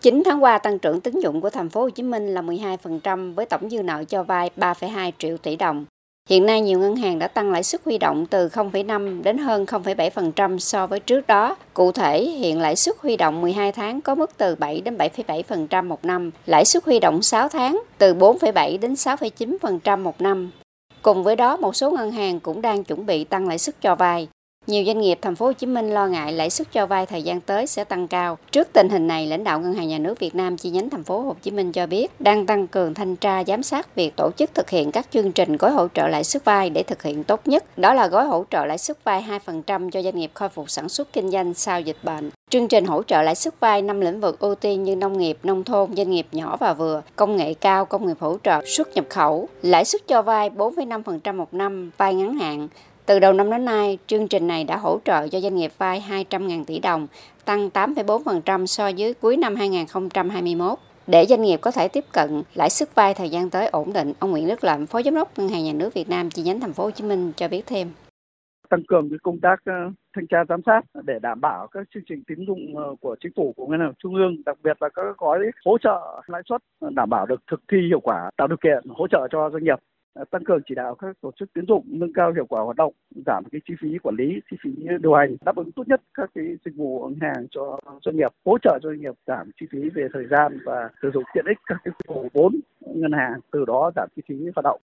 9 tháng qua tăng trưởng tín dụng của thành phố Hồ Chí Minh là 12% với tổng dư nợ cho vay 3,2 triệu tỷ đồng. Hiện nay nhiều ngân hàng đã tăng lãi suất huy động từ 0,5 đến hơn 0,7% so với trước đó. Cụ thể, hiện lãi suất huy động 12 tháng có mức từ 7 đến 7,7% một năm, lãi suất huy động 6 tháng từ 4,7 đến 6,9% một năm. Cùng với đó, một số ngân hàng cũng đang chuẩn bị tăng lãi suất cho vay. Nhiều doanh nghiệp thành phố Hồ Chí Minh lo ngại lãi suất cho vay thời gian tới sẽ tăng cao. Trước tình hình này, lãnh đạo Ngân hàng Nhà nước Việt Nam chi nhánh thành phố Hồ Chí Minh cho biết đang tăng cường thanh tra giám sát việc tổ chức thực hiện các chương trình gói hỗ trợ lãi suất vay để thực hiện tốt nhất. Đó là gói hỗ trợ lãi suất vay 2% cho doanh nghiệp khôi phục sản xuất kinh doanh sau dịch bệnh. Chương trình hỗ trợ lãi suất vay năm lĩnh vực ưu tiên như nông nghiệp, nông thôn, doanh nghiệp nhỏ và vừa, công nghệ cao, công nghiệp hỗ trợ, xuất nhập khẩu. Lãi suất cho vay 4,5% một năm, vay ngắn hạn, từ đầu năm đến nay, chương trình này đã hỗ trợ cho doanh nghiệp vay 200.000 tỷ đồng, tăng 8,4% so với cuối năm 2021. Để doanh nghiệp có thể tiếp cận lãi suất vay thời gian tới ổn định, ông Nguyễn Đức Lậm, Phó Giám đốc Ngân hàng Nhà nước Việt Nam chi nhánh thành phố Hồ Chí Minh cho biết thêm tăng cường cái công tác ờ, thanh tra giám sát để đảm bảo các chương trình tín dụng ờ, của chính phủ của ngân hàng trung ương đặc biệt là các gói hỗ trợ lãi suất đảm bảo được thực thi hiệu quả tạo điều kiện hỗ trợ cho doanh nghiệp Ờ, tăng cường chỉ đạo các tổ chức tín dụng, nâng cao hiệu quả hoạt động, giảm cái chi phí quản lý, chi phí điều hành, đáp ứng tốt nhất các cái dịch vụ ngân hàng cho doanh nghiệp, hỗ trợ cho doanh nghiệp giảm chi phí về thời gian và sử dụng tiện ích các cái dịch vụ vốn ngân hàng, từ đó giảm chi phí hoạt động.